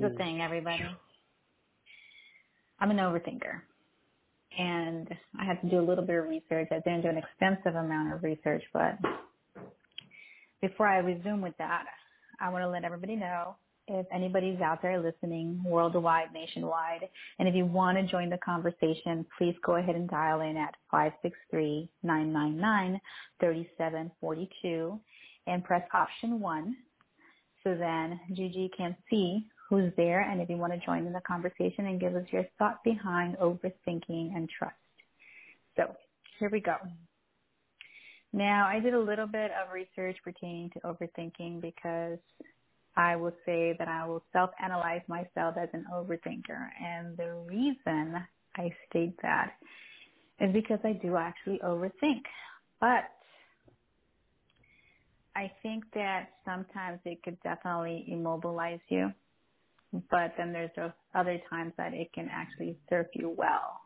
the mm. thing, everybody. I'm an overthinker. And I had to do a little bit of research. I didn't do an extensive amount of research, but before I resume with that, I want to let everybody know if anybody's out there listening worldwide, nationwide, and if you want to join the conversation, please go ahead and dial in at 563-999-3742 and press option one so then Gigi can see who's there and if you want to join in the conversation and give us your thought behind overthinking and trust. So here we go. Now I did a little bit of research pertaining to overthinking because I will say that I will self-analyze myself as an overthinker. And the reason I state that is because I do actually overthink. But I think that sometimes it could definitely immobilize you. But then there's other times that it can actually serve you well.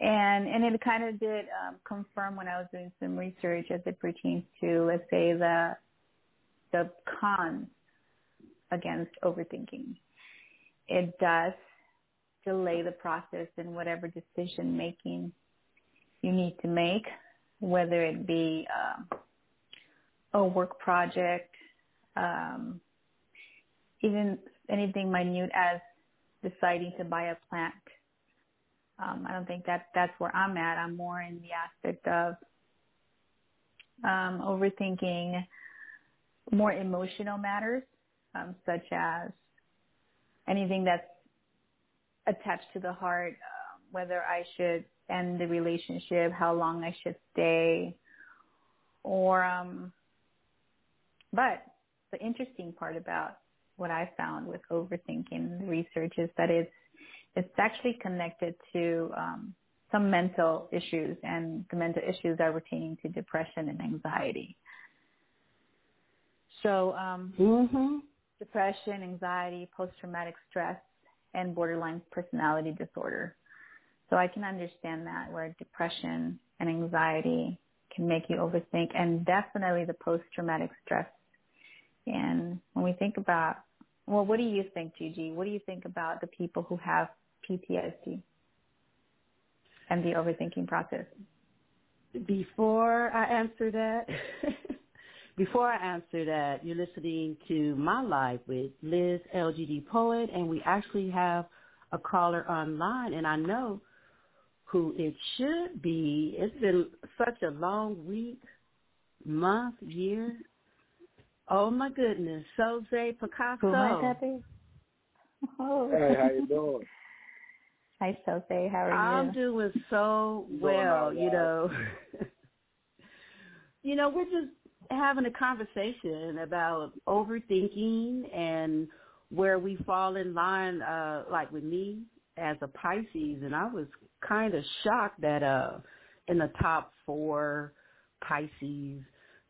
And and it kind of did um, confirm when I was doing some research as it pertains to, let's say, the the cons against overthinking. It does delay the process in whatever decision making you need to make, whether it be uh, a work project, um, even anything minute as deciding to buy a plant. Um, I don't think that that's where I'm at. I'm more in the aspect of um, overthinking more emotional matters um, such as anything that's attached to the heart, uh, whether I should end the relationship, how long I should stay, or um, but the interesting part about what I found with overthinking research is that it's it's actually connected to um, some mental issues, and the mental issues are pertaining to depression and anxiety. So, um, mm-hmm depression, anxiety, post-traumatic stress, and borderline personality disorder. So I can understand that where depression and anxiety can make you overthink and definitely the post-traumatic stress. And when we think about, well, what do you think, Gigi? What do you think about the people who have PTSD and the overthinking process? Before I answer that, Before I answer that, you're listening to My Life with Liz LGD Poet, and we actually have a caller online, and I know who it should be. It's been such a long week, month, year. Oh my goodness, Soze Picasso. Who might that be? Oh. Hey, how you doing? Hi, Soze. How are you? I'm doing so well. You know, you know, we're just having a conversation about overthinking and where we fall in line, uh, like with me as a Pisces, and I was kind of shocked that uh, in the top four Pisces,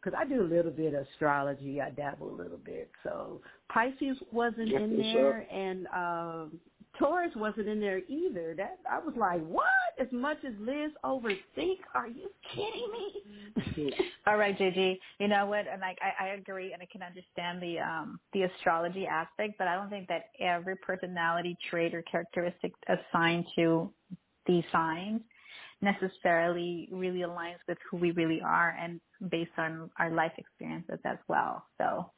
because I do a little bit of astrology, I dabble a little bit, so Pisces wasn't in there, and um, Taurus wasn't in there either. That I was like, what? As much as Liz overthink, are you kidding me? All right, Gigi. You know what? And like I, I agree, and I can understand the um the astrology aspect, but I don't think that every personality trait or characteristic assigned to these signs necessarily really aligns with who we really are and based on our life experiences as well. So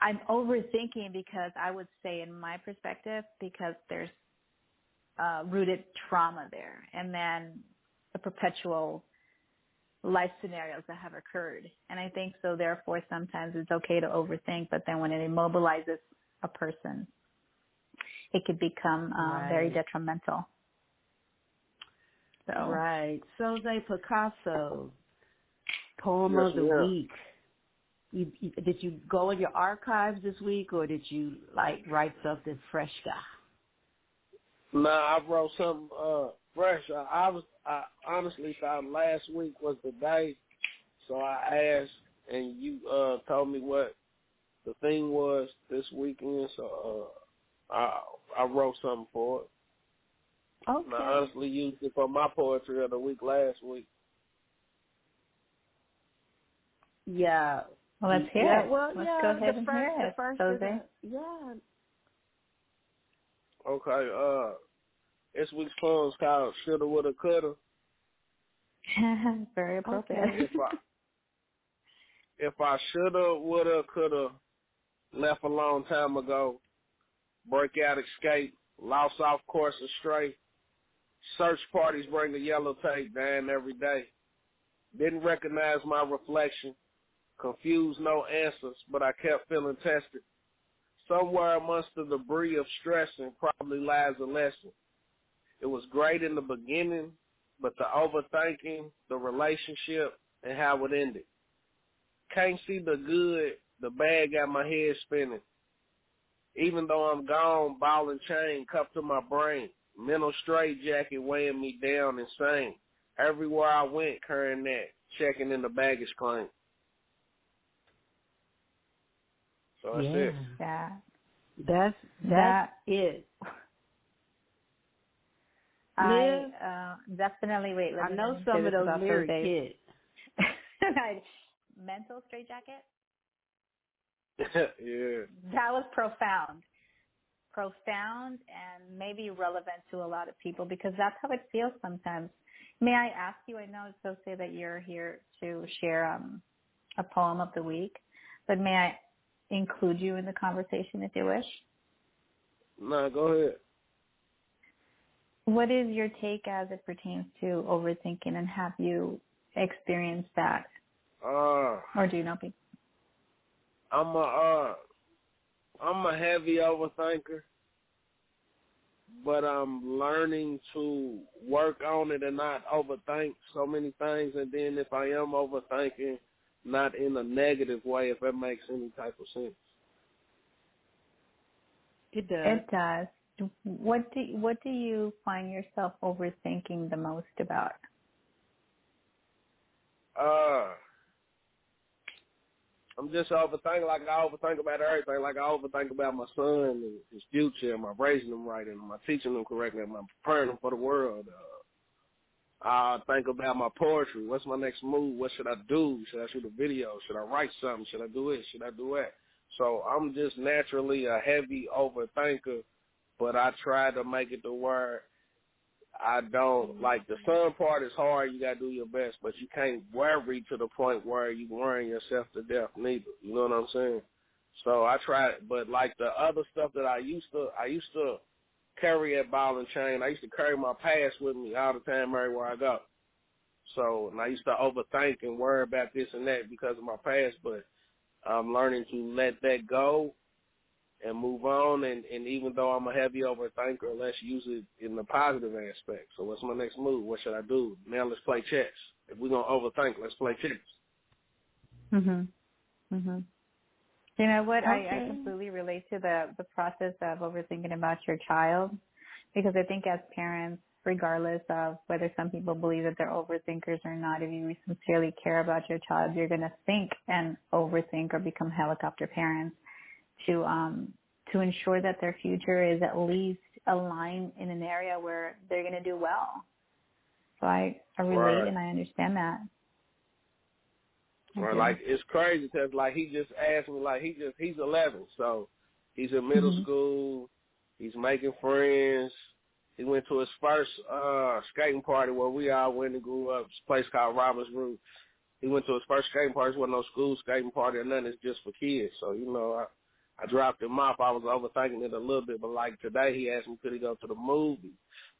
I'm overthinking because I would say in my perspective, because there's uh, rooted trauma there and then the perpetual life scenarios that have occurred. And I think so therefore sometimes it's okay to overthink, but then when it immobilizes a person, it could become uh, right. very detrimental. So Right. Soze Picasso, poem yes, of the yeah. week you, you, did you go in your archives this week, or did you like write something fresh? guy? No, nah, I wrote something uh, fresh. I, I was I honestly thought last week was the day, so I asked, and you uh, told me what the thing was this weekend. So uh, I I wrote something for it. Okay. And I honestly used it for my poetry of the week last week. Yeah, well, let's hear yeah, it. Well, let's yeah, go ahead the and first, hear it. The first Jose. yeah. Okay, uh, this week's poem is called Shoulda, Woulda, Coulda. Very appropriate. Okay. If I, if I shoulda, woulda, coulda left a long time ago, break out, escape, lost off course astray, search parties bring the yellow tape down every day. Didn't recognize my reflection, confused no answers, but I kept feeling tested. Somewhere amongst the debris of stressing probably lies a lesson. It was great in the beginning, but the overthinking, the relationship, and how it ended. Can't see the good, the bad got my head spinning. Even though I'm gone, ball and chain cuffed to my brain. Mental straitjacket weighing me down insane. Everywhere I went, carrying that, checking in the baggage claim. So that's yeah. it. Yeah. That's that's That- it. I uh, definitely wait. Let I me know say some of those about lyric days. kids. Mental straitjacket. yeah. That was profound, profound, and maybe relevant to a lot of people because that's how it feels sometimes. May I ask you? I know it's okay that you're here to share um, a poem of the week, but may I include you in the conversation if you wish? No, go ahead. What is your take as it pertains to overthinking, and have you experienced that, Uh, or do you know people? I'm a uh, I'm a heavy overthinker, but I'm learning to work on it and not overthink so many things. And then if I am overthinking, not in a negative way, if that makes any type of sense. It does. It does. What do what do you find yourself overthinking the most about? Uh, I'm just overthinking like I overthink about everything. Like I overthink about my son and his future. Am I raising him right? And am I teaching him correctly? Am I preparing him for the world? Uh, I think about my poetry. What's my next move? What should I do? Should I shoot a video? Should I write something? Should I do it? Should I do that? So I'm just naturally a heavy overthinker, but I try to make it to where I don't like the sun part is hard. You gotta do your best, but you can't worry to the point where you worrying yourself to death neither. You know what I'm saying? So I try, but like the other stuff that I used to, I used to carry that ball and chain. I used to carry my past with me all the time everywhere I go. So and I used to overthink and worry about this and that because of my past, but I'm learning to let that go and move on. And, and even though I'm a heavy overthinker, let's use it in the positive aspect. So what's my next move? What should I do? Now let's play chess. If we're gonna overthink, let's play chess. Mhm. Mhm. You know what? I, I completely relate to the the process of overthinking about your child because I think as parents, regardless of whether some people believe that they're overthinkers or not, if you sincerely care about your child, you're going to think and overthink or become helicopter parents to um to ensure that their future is at least aligned in an area where they're going to do well. So I, I relate Right. and I understand that. Or like it's crazy because like he just asked me like he just he's 11, so he's in middle Mhm. school. He's making friends. He went to his first uh skating party where we all went and grew up. It's a place called Roberts Root. He went to his first skating party. It wasn't no school skating party or nothing. It's just for kids. So you know, I dropped him off. I was overthinking it a little bit, but like today he asked me could he go to the movie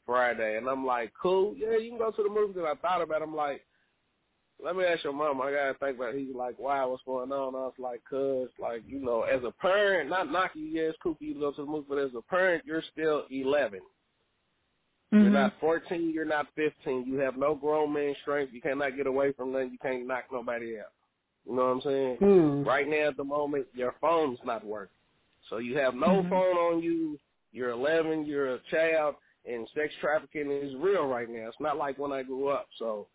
Friday, and I'm like, cool, yeah, you can go to the movie. Because I thought about, it. I'm like, let me ask your mom. I gotta think about. It. He's like, wow, what's going on? I was like, cuz, like, you know, as a parent, not knocking you, yeah, it's cool for you to go to the movie, but as a parent, you're still 11. You're Mhm. not 14. You're not 15. You have no grown man strength. You cannot get away from nothing. You can't knock nobody out. You know what I'm saying? Hmm. Right now, at the moment, your phone's not working. So you have no Mhm. phone on you. You're 11. You're a child, and sex trafficking is real right now. It's not like when I grew up. So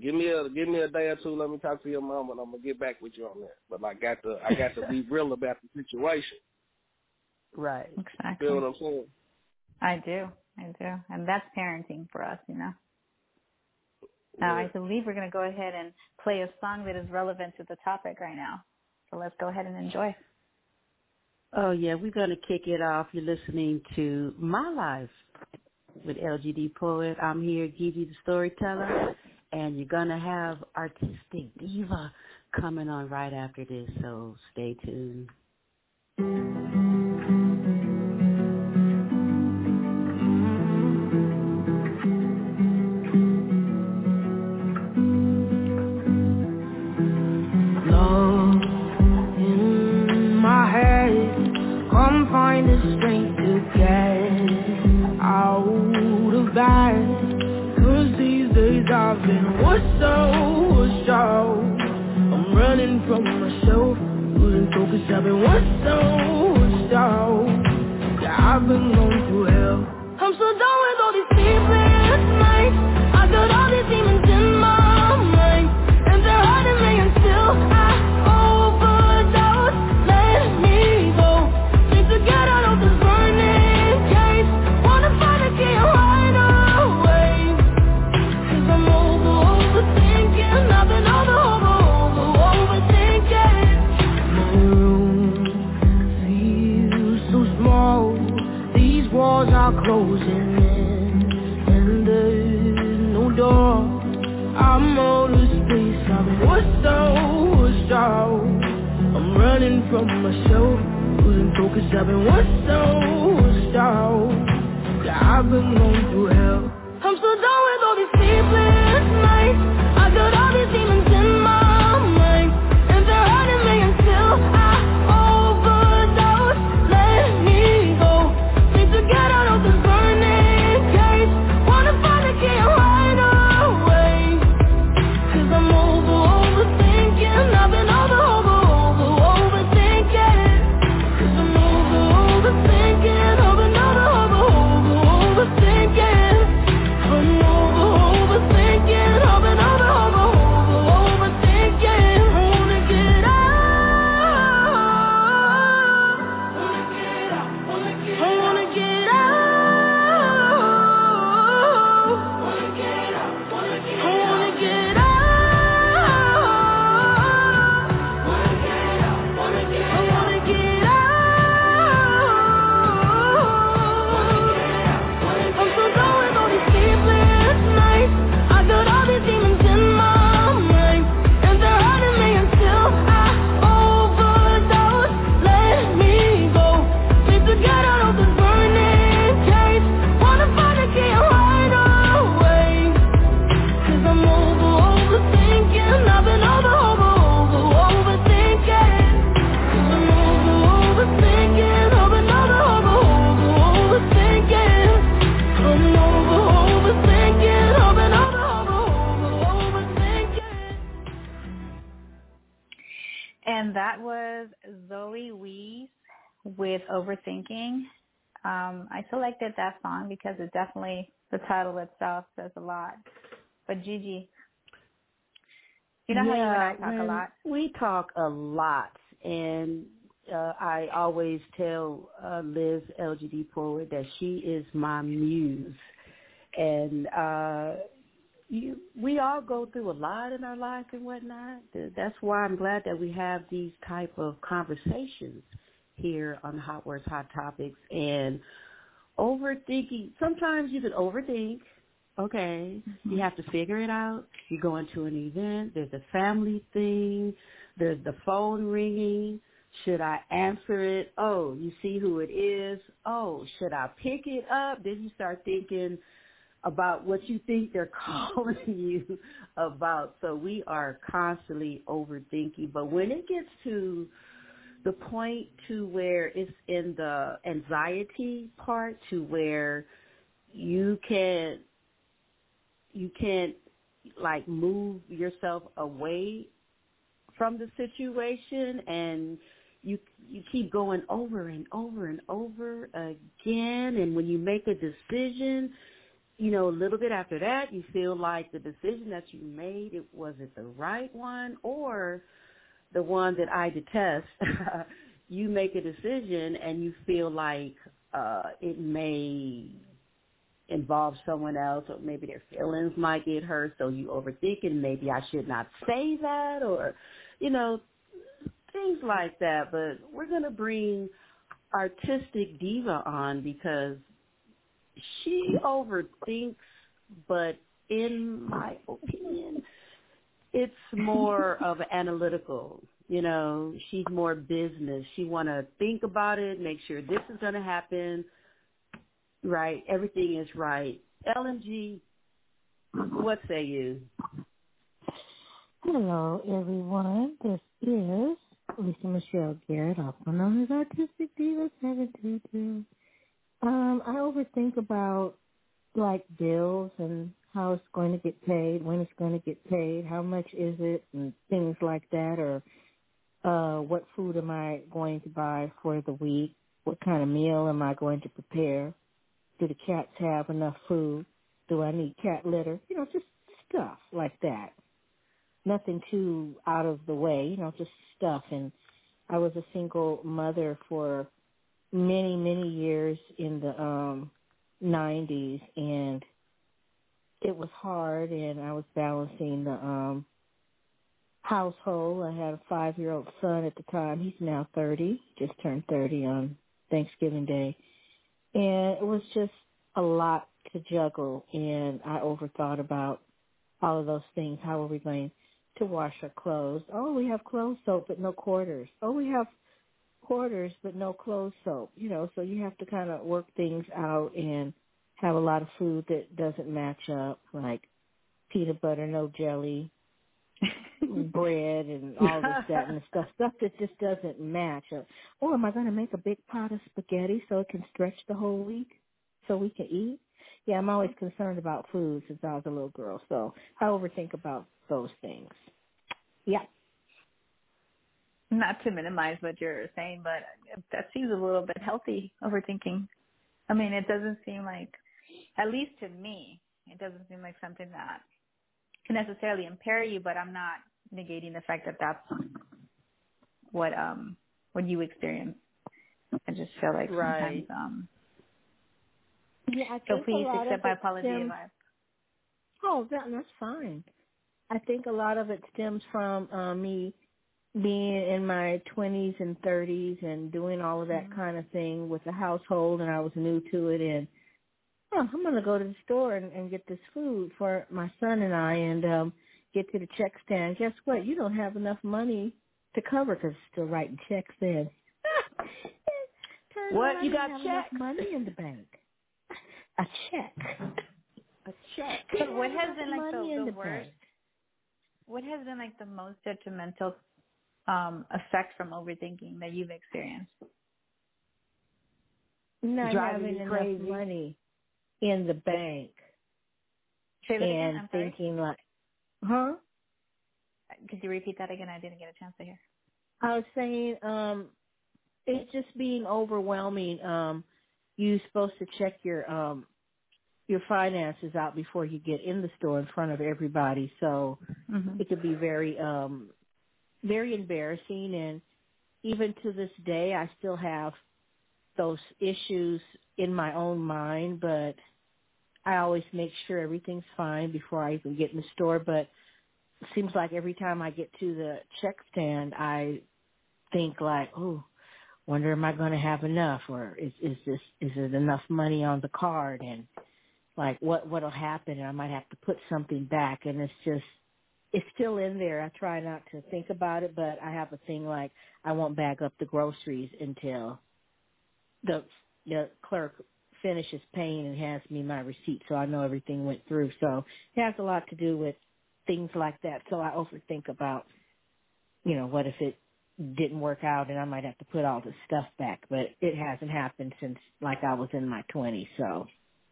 give me a give me a day or two. Let me talk to your mom, and I'm gonna get back with you on that. But I got to I got to be real about the situation. Right. Exactly. Feel what I'm saying? I do. I do. And that's parenting for us, you know. Uh, now, I believe we're going to go ahead and play a song that is relevant to the topic right now. So let's go ahead and enjoy. Oh yeah, we're gonna kick it off. You're listening to My Life with LGD Poet. I'm here, Gigi the Storyteller, and you're gonna have Artistic Diva coming on right after this, so stay tuned. Been washed out, I've been what's out, Um, I selected that song because it definitely the title itself says a lot. But Gigi, you know yeah, how you and I talk a lot. We talk a lot, and uh, I always tell uh, Liz LGD Forward that she is my muse, and uh, you, we all go through a lot in our life and whatnot. That's why I'm glad that we have these type of conversations here on Hot Words, Hot Topics. And overthinking, sometimes you can overthink. Okay, mm-hmm. you have to figure it out. You go into an event, there's a family thing, there's the phone ringing. Should I answer it? Oh, you see who it is. Oh, should I pick it up? Then you start thinking about what you think they're calling you about. So we are constantly overthinking. But when it gets to the point to where it's in the anxiety part to where you can you can't like move yourself away from the situation and you you keep going over and over and over again. And when you make a decision you know a little bit after that you feel like the decision that you made it was it the right one or the one that I detest, you make a decision and you feel like uh, it may involve someone else or maybe their feelings might get hurt so you overthink and maybe I should not say that or you know things like that. But we're going to bring artistic diva on because she overthinks, but in my opinion, it's more of analytical. You know, she's more business. She want to think about it, make sure this is going to happen, right? Everything is right. LMG, what say you? Hello, everyone. This is Lisa Michelle Garrett, also known as Artistic Diva 722. Um, I overthink about like bills and how it's going to get paid, when it's going to get paid, how much is it, and things like that, or uh, what food am I going to buy for the week? What kind of meal am I going to prepare? Do the cats have enough food? Do I need cat litter? You know, just stuff like that. Nothing too out of the way, you know, just stuff. And I was a single mother for many, many years in the um 90s and it was hard and I was balancing the um household. I had a five year old son at the time. He's now thirty, just turned thirty on Thanksgiving Day. And it was just a lot to juggle and I overthought about all of those things. How are we going to wash our clothes? Oh, we have clothes soap but no quarters. Oh, we have quarters but no clothes soap. You know, so you have to kind of work things out and have a lot of food that doesn't match up, like peanut butter, no jelly, bread, and all this that and stuff. Stuff that just doesn't match. Or, or oh, am I going to make a big pot of spaghetti so it can stretch the whole week so we can eat? Yeah, I'm always concerned about food since I was a little girl, so I overthink about those things. Yeah. Not to minimize what you're saying, but that seems a little bit healthy overthinking. I mean, it doesn't seem like, at least to me, it doesn't seem like something that can necessarily impair you, but I'm not negating the fact that that's what um what you experience. I just feel like right. sometimes um yeah, I so think please a lot accept of my it apology stems- if Oh, that, that's fine. I think a lot of it stems from uh, me being in my 20s and 30s and doing all of that Mhm. kind of thing with the household, and I was new to it. And oh, I'm going to go to the store and, and get this food for my son and I, and um, get to the check stand. Guess what? You don't have enough money to cover because it's still writing checks in. What? You got have checks? enough money in the bank. A check. A check. So what has been like the, the the worst? bank. What has been like the most detrimental um effect from overthinking that you've experienced? Not Driving having enough crazy. money in the bank again. and I'm thinking like, huh? Could you repeat that again? I didn't get a chance to hear. I was saying, um, it's just being overwhelming. Um, you're supposed to check your um your finances out before you get in the store in front of everybody. So Mm-hmm. it could be very um very embarrassing and even to this day I still have those issues in my own mind, but I always make sure everything's fine before I even get in the store. But it seems like every time I get to the check stand, I think like, oh, wonder am I going to have enough, or is is this is it enough money on the card, and like what what'll happen, and I might have to put something back, and it's just it's still in there. I try not to think about it, but I have a thing like I won't bag up the groceries until the the clerk finishes paying and hands me my receipt so I know everything went through. So it has a lot to do with things like that. So I overthink about, you know, what if it didn't work out and I might have to put all the stuff back. But it hasn't happened since like I was in my twenties, so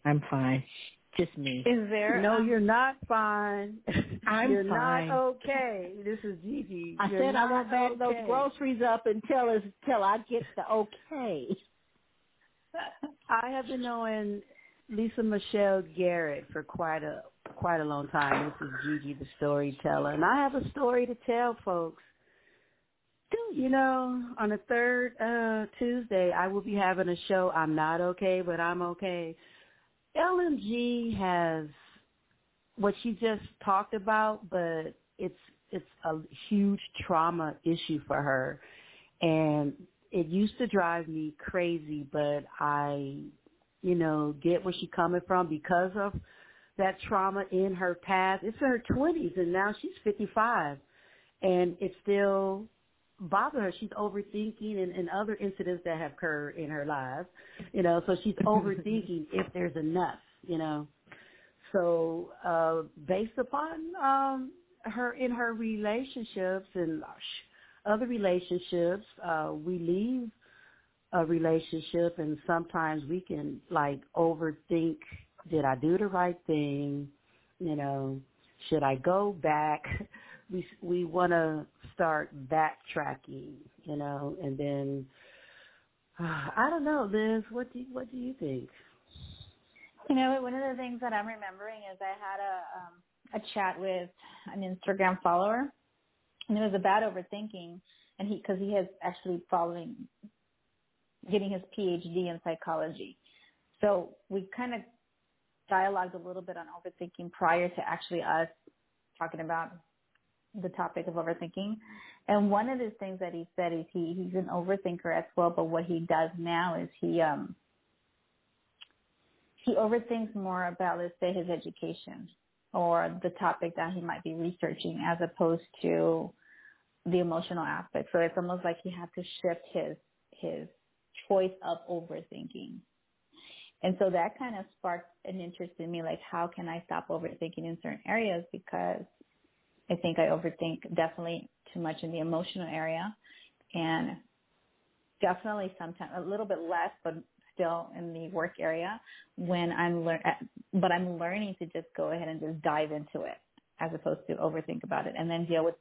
I'm fine. Just me. Is there? No, um, you're not fine. I'm you're fine. not okay. This is Gigi. I You're said I won't bag those groceries up until until I get the okay. I have been knowing Lisa Michelle Garrett for quite a quite a long time. This is Gigi the storyteller, and I have a story to tell folks. You know, on the third uh Tuesday, I will be having a show. I'm not okay, but I'm okay. LMG has what she just talked about, but it's it's a huge trauma issue for her, and it used to drive me crazy, but I, you know, get where she's coming from because of that trauma in her past. It's in her twenties, and now she's fifty-five, and it still bother her. She's overthinking and, and other incidents that have occurred in her life, you know. So she's overthinking if there's enough, you know. So uh based upon um her in her relationships and other relationships, uh we leave a relationship and sometimes we can like overthink did I do the right thing? You know, should I go back? We we want to start backtracking, you know, and then uh, I don't know, Liz. What do you, what do you think? You know, one of the things that I'm remembering is I had a um, a chat with an Instagram follower, and it was about overthinking, and he because he has actually following getting his PhD in psychology, so we kind of dialogued a little bit on overthinking prior to actually us talking about the topic of overthinking. And one of the things that he said is he he's an overthinker as well, but what he does now is he um he overthinks more about, let's say, his education or the topic that he might be researching as opposed to the emotional aspect. So it's almost like he has to shift his, his choice of overthinking. And so that kind of sparked an interest in me, like how can I stop overthinking in certain areas because I think I overthink definitely too much in the emotional area and definitely sometimes a little bit less, but still in the work area when I'm learn, eh, but I'm learning to just go ahead and just dive into it as opposed to overthink about it and then deal with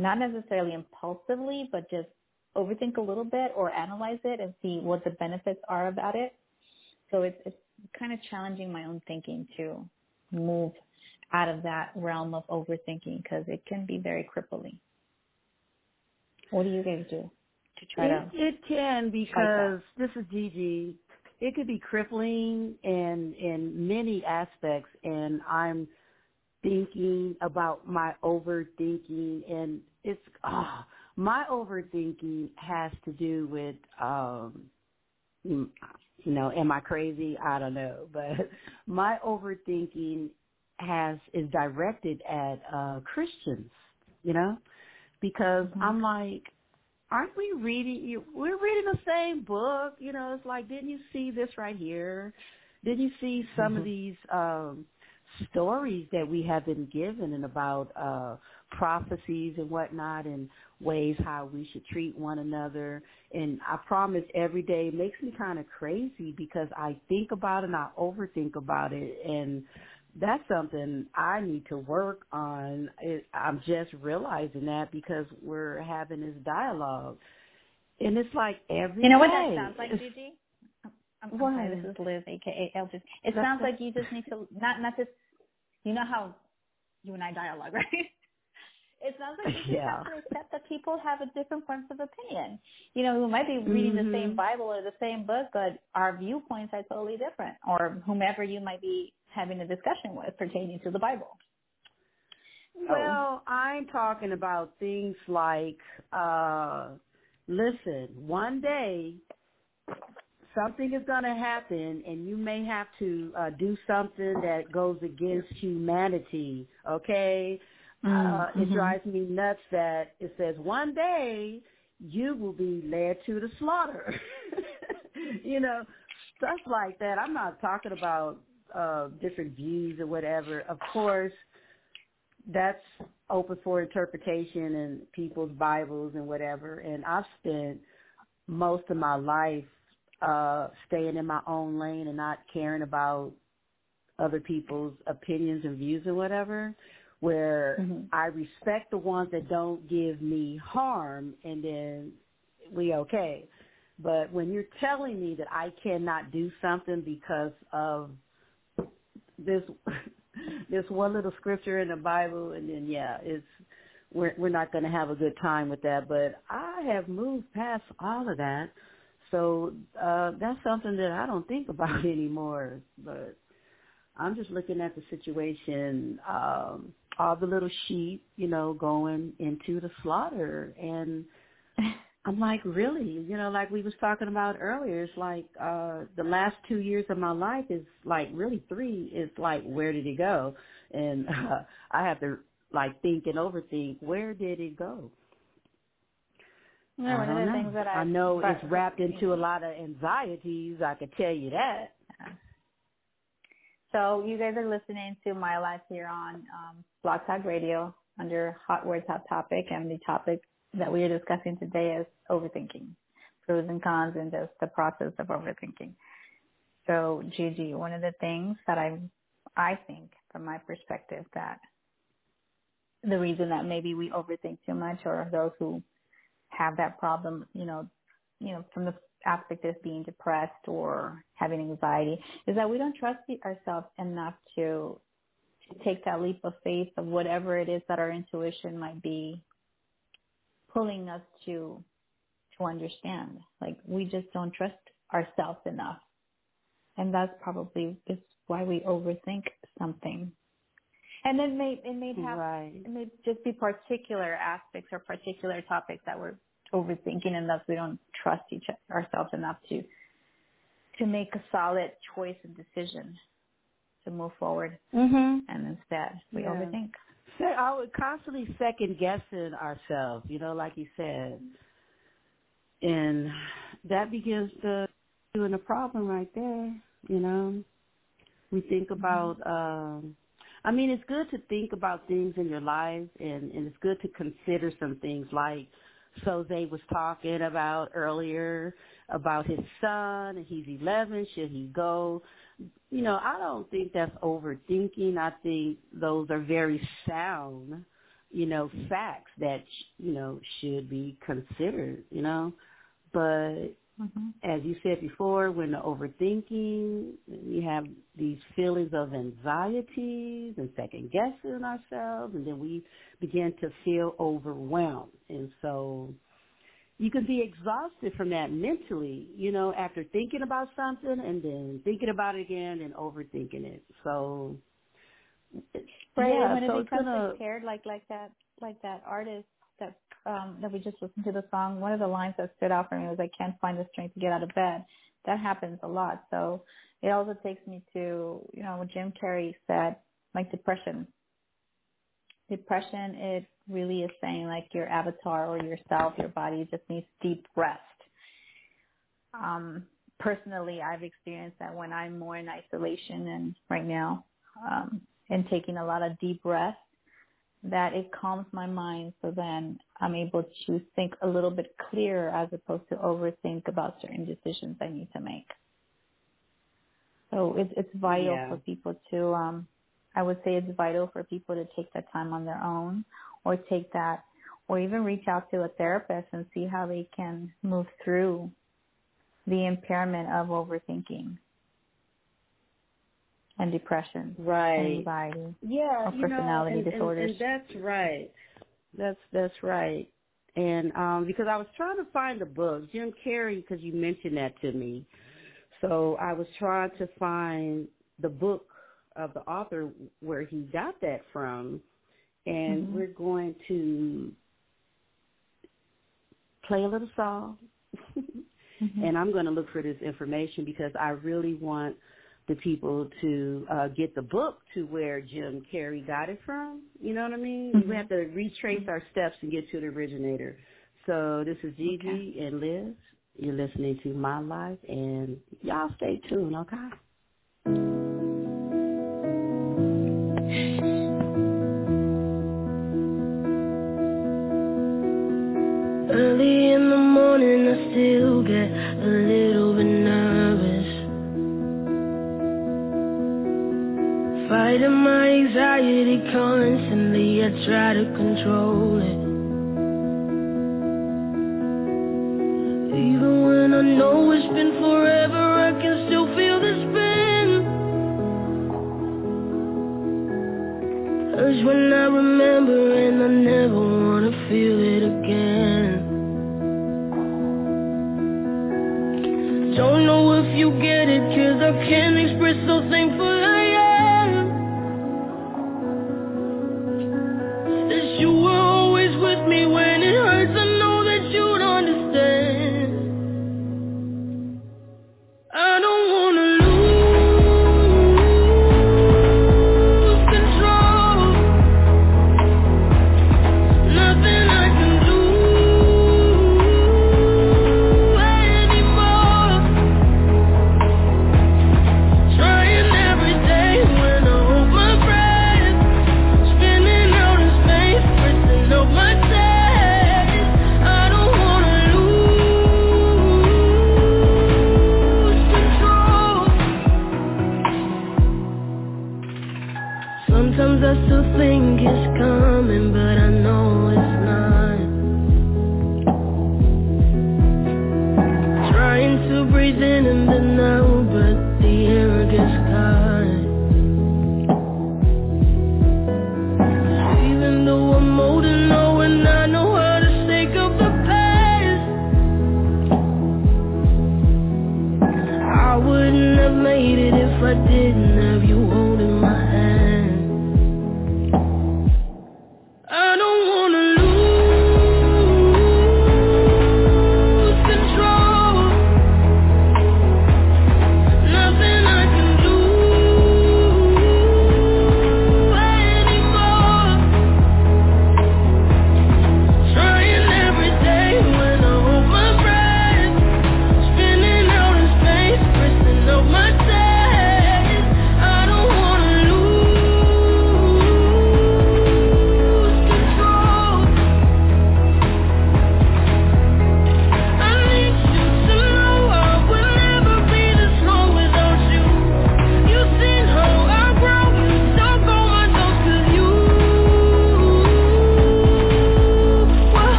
not necessarily impulsively, but just overthink a little bit or analyze it and see what the benefits are about it. So it's, it's kind of challenging my own thinking to move out of that realm of overthinking because it can be very crippling. What do you guys do to try it, to? It can because this is Gigi it could be crippling in in many aspects and i'm thinking about my overthinking and it's oh, my overthinking has to do with um you know am i crazy i don't know but my overthinking has is directed at uh christians you know because mm-hmm. i'm like aren't we reading? We're reading the same book. You know, it's like, didn't you see this right here? Didn't you see some mm-hmm. of these um, stories that we have been given and about uh, prophecies and whatnot and ways how we should treat one another? And I promise every day it makes me kind of crazy because I think about it and I overthink about it and that's something I need to work on. I'm just realizing that because we're having this dialogue, and it's like every you know day. what that sounds like, Gigi. I'm, I'm sorry, this is Liz, aka LGD. It that's sounds like you just need to not not just you know how you and I dialogue, right? It sounds like you just yeah. have to accept that people have a different points of opinion. You know, we might be reading mm-hmm. the same mm-hmm. Bible or the same book, but our viewpoints are totally different, or whomever you might be having a discussion with pertaining to the Bible. Well, I'm talking about things like, uh, listen, one day something is going to happen and you may have to uh, do something that goes against humanity, okay? Mm-hmm. Uh, it drives me nuts that it says one day you will be led to the slaughter. you know, stuff like that. I'm not talking about uh, different views or whatever. Of course, that's open for interpretation in people's Bibles and whatever. And I've spent most of my life uh, staying in my own lane and not caring about other people's opinions and views or whatever where mm-hmm. I respect the ones that don't give me harm and then we okay. But when you're telling me that I cannot do something because of this this one little scripture in the Bible and then yeah, it's we're we're not going to have a good time with that, but I have moved past all of that. So uh that's something that I don't think about anymore, but I'm just looking at the situation um all the little sheep, you know, going into the slaughter and I'm like, really? You know, like we was talking about earlier, it's like uh the last two years of my life is like really three is like where did it go? And uh, I have to like think and overthink where did it go? Yeah, one of the know. things that I, I know it's wrapped into a lot of anxieties. I could tell you that. So you guys are listening to my life here on um, Blog Talk Radio under Hot Words Hot Topic, and the topic that we are discussing today is overthinking, pros and cons, and just the process of overthinking. So, Gigi, one of the things that I, I think, from my perspective, that the reason that maybe we overthink too much, or those who have that problem, you know, you know, from the aspect of being depressed or having anxiety, is that we don't trust ourselves enough to to take that leap of faith of whatever it is that our intuition might be pulling us to to understand. Like we just don't trust ourselves enough. And that's probably is why we overthink something. And it may it may have Right. it may just be particular aspects or particular topics that we're overthinking and thus we don't trust each ourselves enough to to make a solid choice and decision to move forward Mhm. and instead we Yeah. overthink. So I would constantly second guessing ourselves, you know, like you said. And that begins to doing a problem right there, you know. We think about um I mean it's good to think about things in your life and, and it's good to consider some things like Soze was talking about earlier about his son and he's eleven, should he go? You know, I don't think that's overthinking. I think those are very sound, you know, facts that, you know, should be considered, you know. But Mm-hmm. as you said before, when the overthinking, we have these feelings of anxieties and second guessing ourselves, and then we begin to feel overwhelmed. And so you can be exhausted from that mentally, you know, after thinking about something and then thinking about it again and overthinking it. So, Right, yeah, when so it it's becomes gonna, like paired like like that like that artist that um that we just listened to the song, one of the lines that stood out for me was I can't find the strength to get out of bed. That happens a lot. So it also takes me to, you know, what Jim Carrey said, like depression. Depression it really is saying like your avatar or yourself, your body just needs deep rest. Um personally I've experienced that when I'm more in isolation and right now, um, and taking a lot of deep breaths, that it calms my mind so then I'm able to think a little bit clearer as opposed to overthink about certain decisions I need to make. So it's it's vital Yeah. for people to um I would say it's vital for people to take that time on their own or take that or even reach out to a therapist and see how they can move through the impairment of overthinking and depression right. and anxiety. Yeah, or you know, personality and, and- disorders. And, that's right. That's that's right. And um because I was trying to find the book, Jim Carrey, because you mentioned that to me. So I was trying to find the book of the author where he got that from, and Mhm. we're going to play a little song. Mhm. and I'm going to look for this information because I really want the people to uh, get the book to where Jim Carrey got it from. You know what I mean? Mhm. We have to retrace our steps and get to the originator. So this is Gigi and Liz. You're listening to My Life, and y'all stay tuned, okay? Early in the morning, I still get a little Fighting my anxiety constantly, I try to control it. Even when I know it's been forever, I can still feel the spin. Urge when I remember, and I never wanna feel it again. Don't know if you get it, cause I can't express how thankful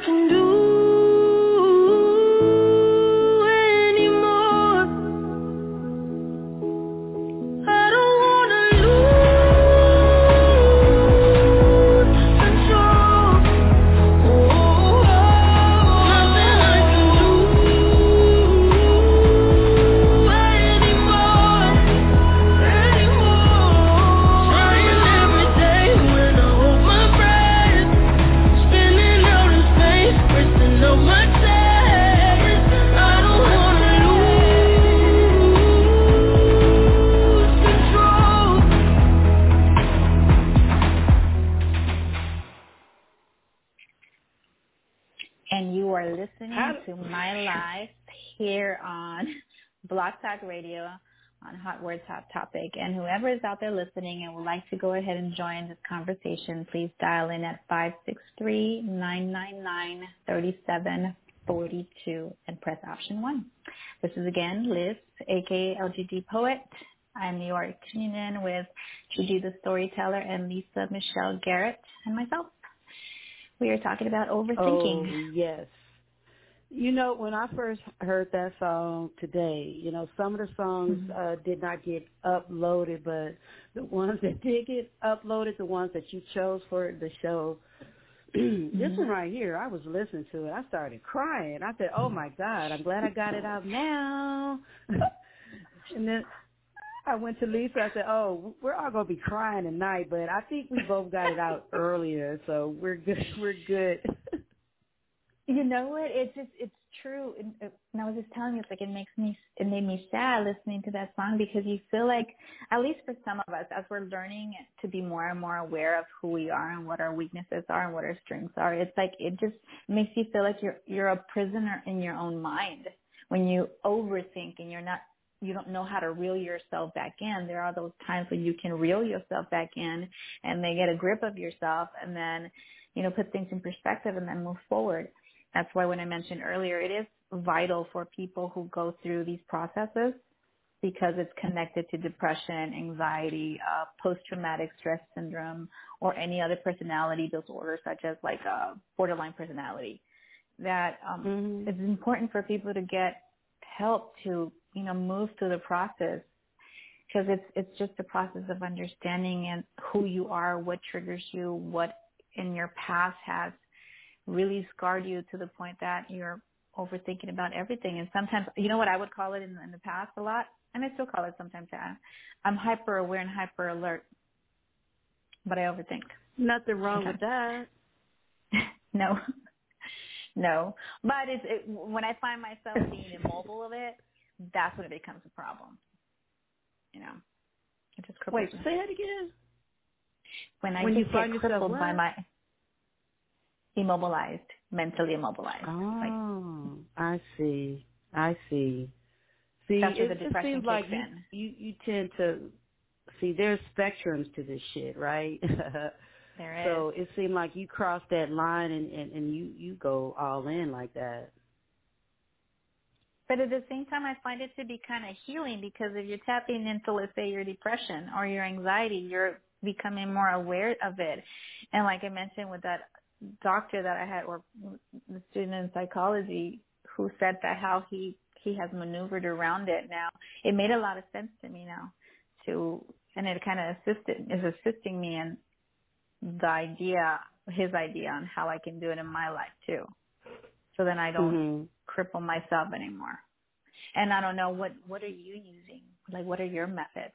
can do out there listening and would like to go ahead and join this conversation, please dial in at 563-999-3742 and press option one. This is again Liz, aka LGD Poet. I'm you are tuning in with Gigi the Storyteller and Lisa Michelle Garrett and myself. We are talking about overthinking. Oh, yes. You know, when I first heard that song today, you know, some of the songs Mhm. uh, did not get uploaded, but the ones that did get uploaded, the ones that you chose for the show, this Mhm. one right here, I was listening to it. I started crying. I said, "Oh my God, I'm glad I got it out now." and then I went to Lisa. I said, "Oh, we're all gonna be crying tonight, but I think we both got it out earlier, so we're good. We're good." You know what? It's just it's true. And, uh, and I was just telling you, it's like it makes me it made me sad listening to that song because you feel like, at least for some of us, as we're learning to be more and more aware of who we are and what our weaknesses are and what our strengths are, it's like it just makes you feel like you're you're a prisoner in your own mind when you overthink and you're not you don't know how to reel yourself back in. There are those times when you can reel yourself back in and then get a grip of yourself and then, you know, put things in perspective and then move forward. That's why when I mentioned earlier, it is vital for people who go through these processes because it's connected to depression, anxiety, uh, post-traumatic stress syndrome, or any other personality disorder such as like uh, borderline personality. That um, Mhm. it's important for people to get help to you know move through the process because it's it's just a process of understanding and who you are, what triggers you, what in your past has really scarred you to the point that you're overthinking about everything. And sometimes, you know what I would call it in, in the past a lot, and I still call it sometimes. I- I'm hyper aware and hyper alert, but I overthink. Nothing wrong with that. no, no. But it's it, when I find myself being immobile of it, that's when it becomes a problem. You know, it just cripples Wait, me. say that again. when I when you just find get yourself crippled by what? my immobilized, mentally immobilized. Ah, like, Oh, I see. I see. See, That's where it, the it depression seems like you, you you tend to see there's spectrums to this shit, right? There so it seemed like you crossed that line and, and, and you, you go all in like that. But at the same time, I find it to be kind of healing because if you're tapping into, let's say, your depression or your anxiety, you're becoming more aware of it. And like I mentioned with that doctor that I had, or the student in psychology, who said that how he he has maneuvered around it now, it made a lot of sense to me now. To and it kind of assisted is assisting me in the idea, his idea on how I can do it in my life too. So then I don't Mm-hmm. cripple myself anymore. And I don't know what what are you using? Like what are your methods?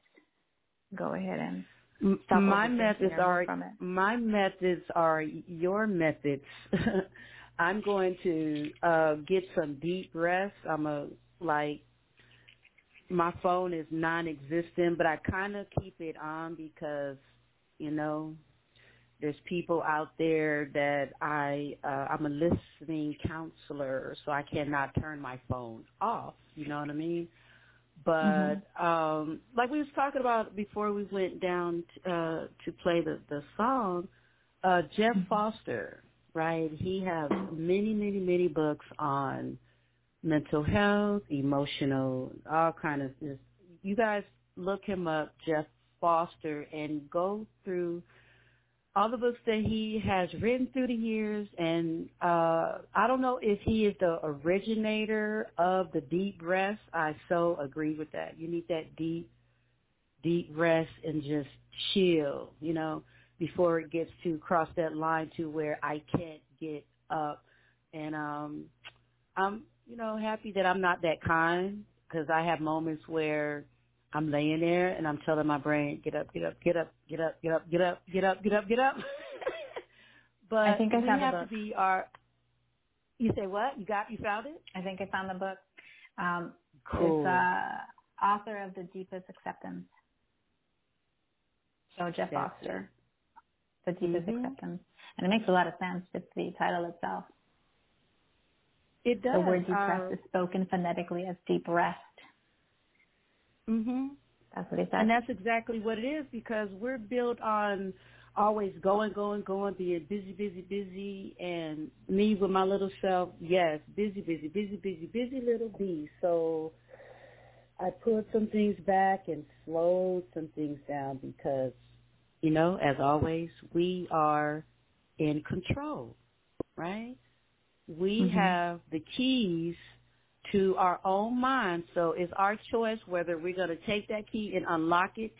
Go ahead and my methods are my methods are your methods. I'm going to uh get some deep rest. I'm a like my phone is non-existent, but I kind of keep it on because you know there's people out there that I uh, I'm a listening counselor, so I cannot turn my phone off. You know what I mean? But um like we was talking about before we went down t- uh to play the the song, uh Jeff Foster, right? He has many many many books on mental health, emotional, all kind of just you guys look him up, Jeff Foster, and go through all the books that he has written through the years and uh I don't know if he is the originator of the deep breath. I so agree with that. You need that deep deep rest and just chill, you know, before it gets to cross that line to where I can't get up. And um I'm, you know, happy that I'm not that kind because I have moments where I'm laying there and I'm telling my brain, get up, get up, get up, get up, get up, get up, get up, get up, get up. but I think I we found the have book. to be our. You say what? You got? You found it? I think I found the book. Um, Cool. It's uh, author of The Deepest Acceptance. So Jeff That's Foster, The Deepest Mhm. Acceptance. And it makes a lot of sense, just the title itself. It does. The word deep rest is spoken phonetically as deep rest. Mhm. That's what he said. And that's exactly what it is because we're built on always going, going, going, being busy, busy, busy, and me with my little self, yes, busy, busy, busy, busy, busy little bee. So I put some things back and slowed some things down because, you know, as always, we are in control, right? We Mhm. have the keys to our own mind. So it's our choice whether we're going to take that key and unlock it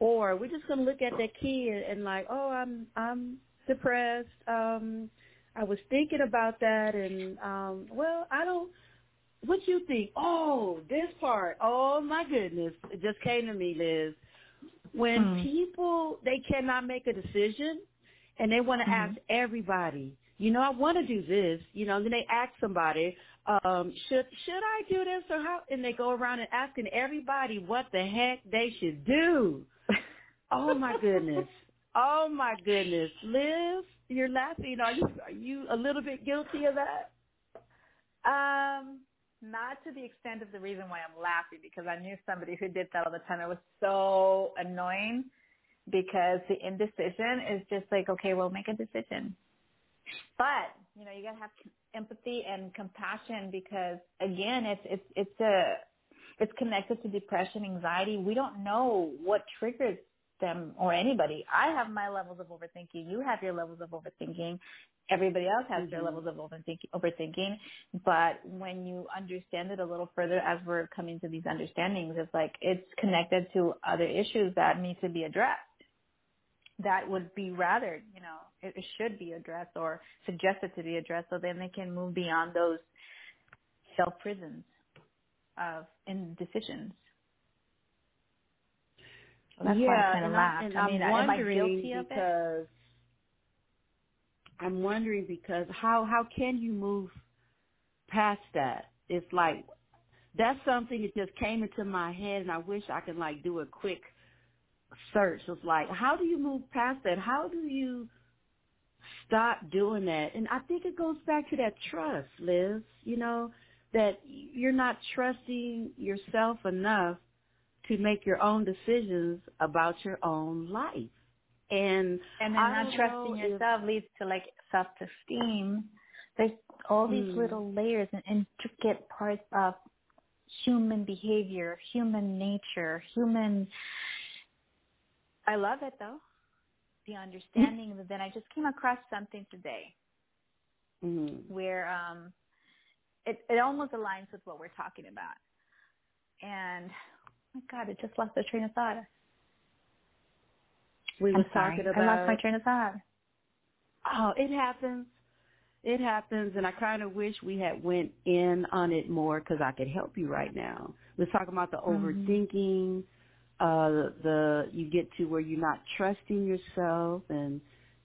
or we're just going to look at that key and, and like, oh, I'm I'm depressed. Um I was thinking about that and um well, I don't what you think? Oh, this part. Oh my goodness. It just came to me, Liz. When Hmm. people they cannot make a decision and they want to Mhm. ask everybody, you know, I want to do this, you know, then they ask somebody, um, should should I do this or how and they go around and asking everybody what the heck they should do. Oh my goodness. Oh my goodness. Liz, you're laughing. Are you are you a little bit guilty of that? Um, not to the extent of the reason why I'm laughing because I knew somebody who did that all the time. It was so annoying because the indecision is just like, okay, we'll make a decision. But you know, you gotta have empathy and compassion because again, it's it's it's a it's connected to depression, anxiety. We don't know what triggers them or anybody. I have my levels of overthinking. You have your levels of overthinking. Everybody else has their Mhm. levels of overthinking, overthinking. But when you understand it a little further as we're coming to these understandings, it's like it's connected to other issues that need to be addressed. That would be rather, you know, it, it should be addressed or suggested to be addressed so then they can move beyond those self prisons of indecisions. So that's why yeah, I kind of and, laughed. I, and I mean, I'm am I wondering guilty of it? because I'm wondering because how how can you move past that? It's like that's something that just came into my head, and I wish I could like do a quick search. It's like how do you move past that? How do you stop doing that? And I think it goes back to that trust, Liz. You know that you're not trusting yourself enough to make your own decisions about your own life. And and then not trusting yourself if, leads to like self esteem. There's all these mm. little layers and intricate parts of human behavior, human nature, human. I love it though. The understanding mm-hmm. that I just came across something today mm-hmm. where um, it it almost aligns with what we're talking about. And oh my God, it just lost the train of thought. We were talking about. I lost my train of thought. Oh, it happens. It happens, and I kind of wish we had went in on it more because I could help you right now. We're talking about the mm-hmm. overthinking, uh, the you get to where you're not trusting yourself, and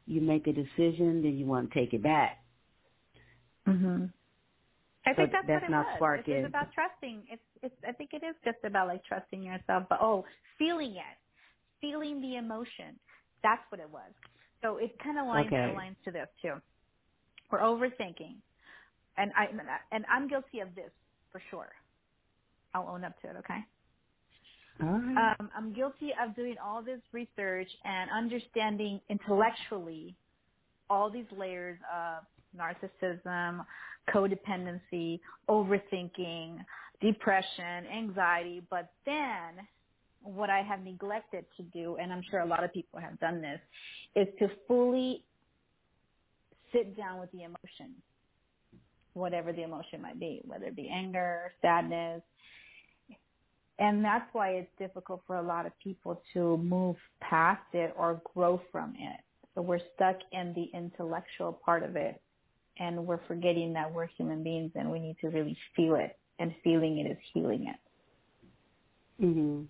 you make a decision, then you want to take it back. Mhm. I think that's, that's what it not was. sparking. It's about trusting. It's it's. I think it is just about like trusting yourself, but oh, feeling it, feeling the emotion. That's what it was. So it kind of lines okay. aligns to this too. We're overthinking, and I and I'm guilty of this for sure. I'll own up to it. Okay. Um, I'm guilty of doing all this research and understanding intellectually all these layers of narcissism, codependency, overthinking, depression, anxiety, but then what I have neglected to do, and I'm sure a lot of people have done this, is to fully sit down with the emotion, whatever the emotion might be, whether it be anger, sadness. And that's why it's difficult for a lot of people to move past it or grow from it. So we're stuck in the intellectual part of it and we're forgetting that we're human beings and we need to really feel it and feeling it is healing it. Mhm.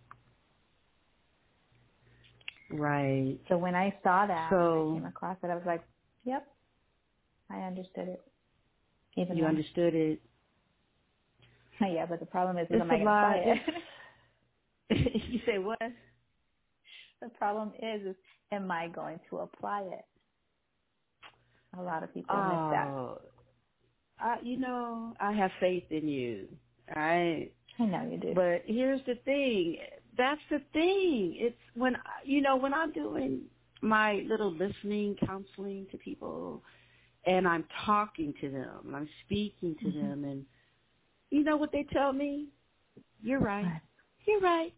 Right. So when I saw that, so, I came across it, I was like, "Yep, I understood it." Even you understood it. yeah, but the problem is, is am I going to apply it? you say what? The problem is, is am I going to apply it? A lot of people oh, miss that. Oh, I, you know, I have faith in you. I I know you do. But here's the thing. That's the thing. It's when you know when I'm doing my little listening counseling to people and I'm talking to them, and I'm speaking to mm-hmm. them and you know what they tell me? You're right. You're right.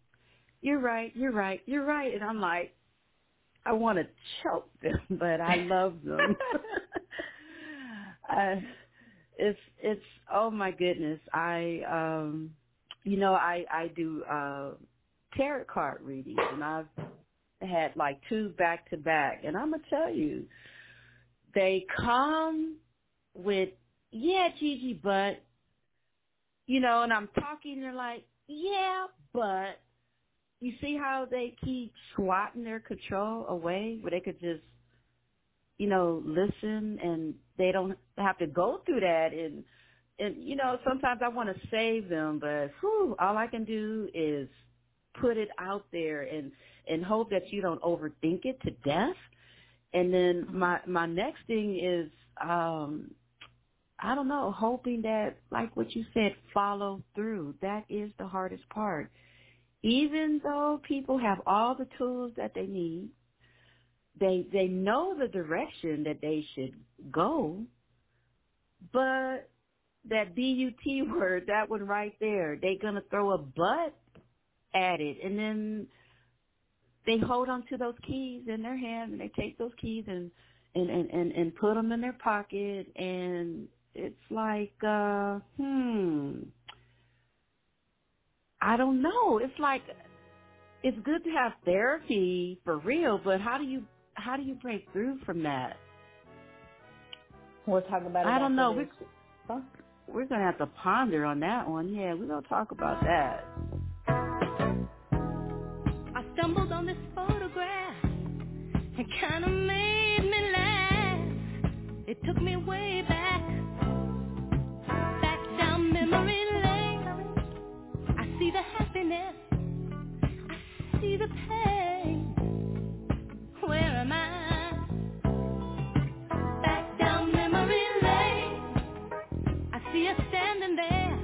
You're right. You're right. You're right. And I'm like, I want to choke them, but I love them. I, it's it's oh my goodness. I um you know I I do uh tarot card readings and I've had like two back to back and I'm gonna tell you they come with yeah Gigi but you know and I'm talking they're like yeah but you see how they keep swatting their control away where they could just you know listen and they don't have to go through that. And and you know sometimes i want to save them but whew, all i can do is put it out there and and hope that you don't overthink it to death. And then my my next thing is um I don't know, hoping that, like what you said, follow through. That is the hardest part even though people have all the tools that they need, they they know the direction that they should go, but that BUT word, that one right there, they're gonna throw a but at it, and then they hold on to those keys in their hand, and they take those keys and and and and, and put them in their pocket, and it's like, uh, hmm I don't know. It's like it's good to have therapy for real, but how do you how do you break through from that? We'll talk about it. I don't know. We're, huh? we're gonna have to ponder on that one. Yeah, we're gonna talk about that. I stumbled on this photograph. It kind of I see the pain. Where am I? Back down memory lane. I see standing there,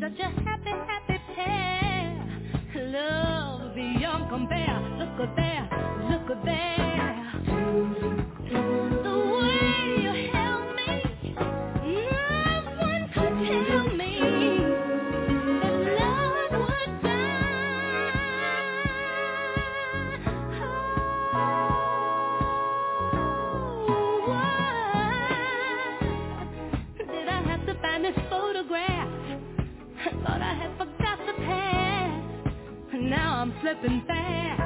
such a happy, happy pair. Love beyond compare. Look there, look there. I'm slipping fast.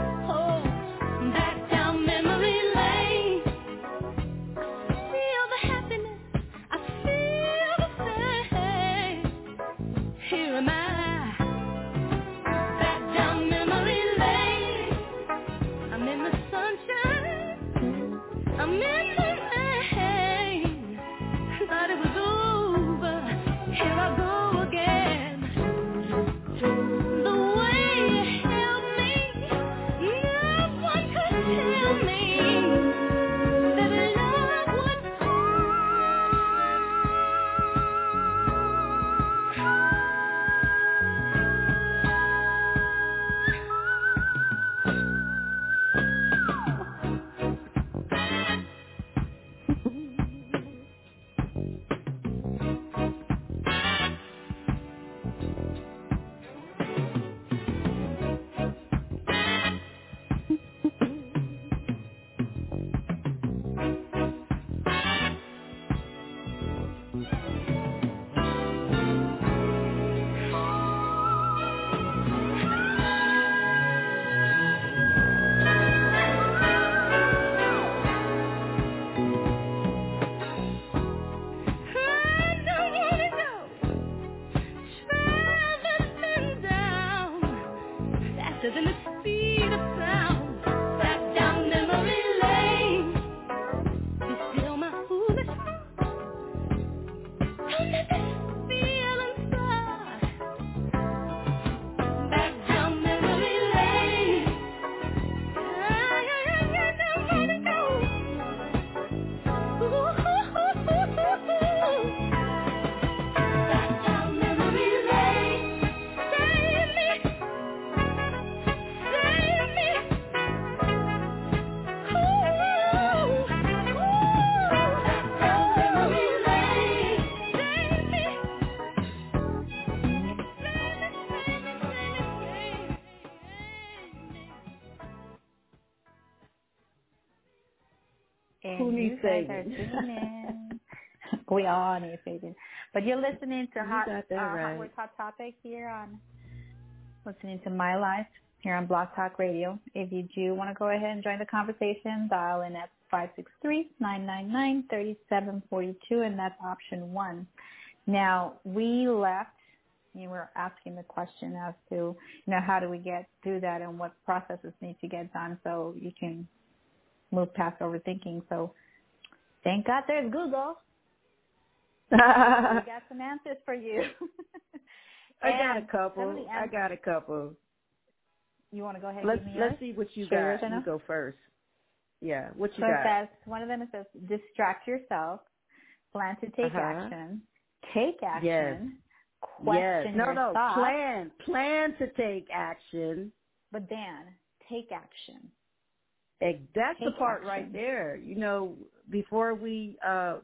And Who you guys are saving? in. we all need saving. But you're listening to You Hot, uh, Hot right. Words, Hot Topic here on listening to My Life here on Blog Talk Radio. If you do want to go ahead and join the conversation, dial in at 563-999-3742 and that's option one. Now, we left, you were asking the question as to, you know, how do we get through that and what processes need to get done so you can move past overthinking. So thank God there's Google. we got some answers for you. I got a And some of couple. I got a couple. You want to go ahead and Let's give me let's see what you yours, got. You go first. Yeah, what you So got? says, one of them says, distract yourself, plan to take Uh-huh. action, take action, Yes. question yes. No, your no. thoughts, Plan. Plan to take action. but Dan, take action. That's the part action. right there. You know, before we uh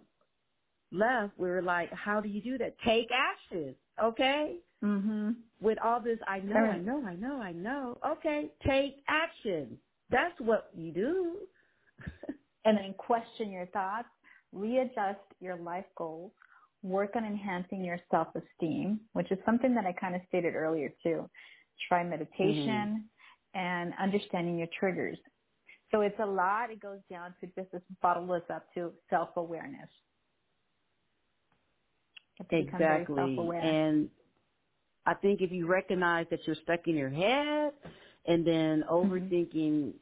left, we were like, "How do you do that? Take action." Okay. Mm-hmm. With all this, I know, I know, I know, I know. Okay, take action. That's what you do. And then question your thoughts, readjust your life goals, work on enhancing your self-esteem, which is something that I kind of stated earlier too. Try meditation and understanding your triggers. So it's a lot. It goes down to just this bottle this up to self-awareness. You have to become very Exactly. And I think if you recognize that you're stuck in your head and then Mm-hmm. overthinking,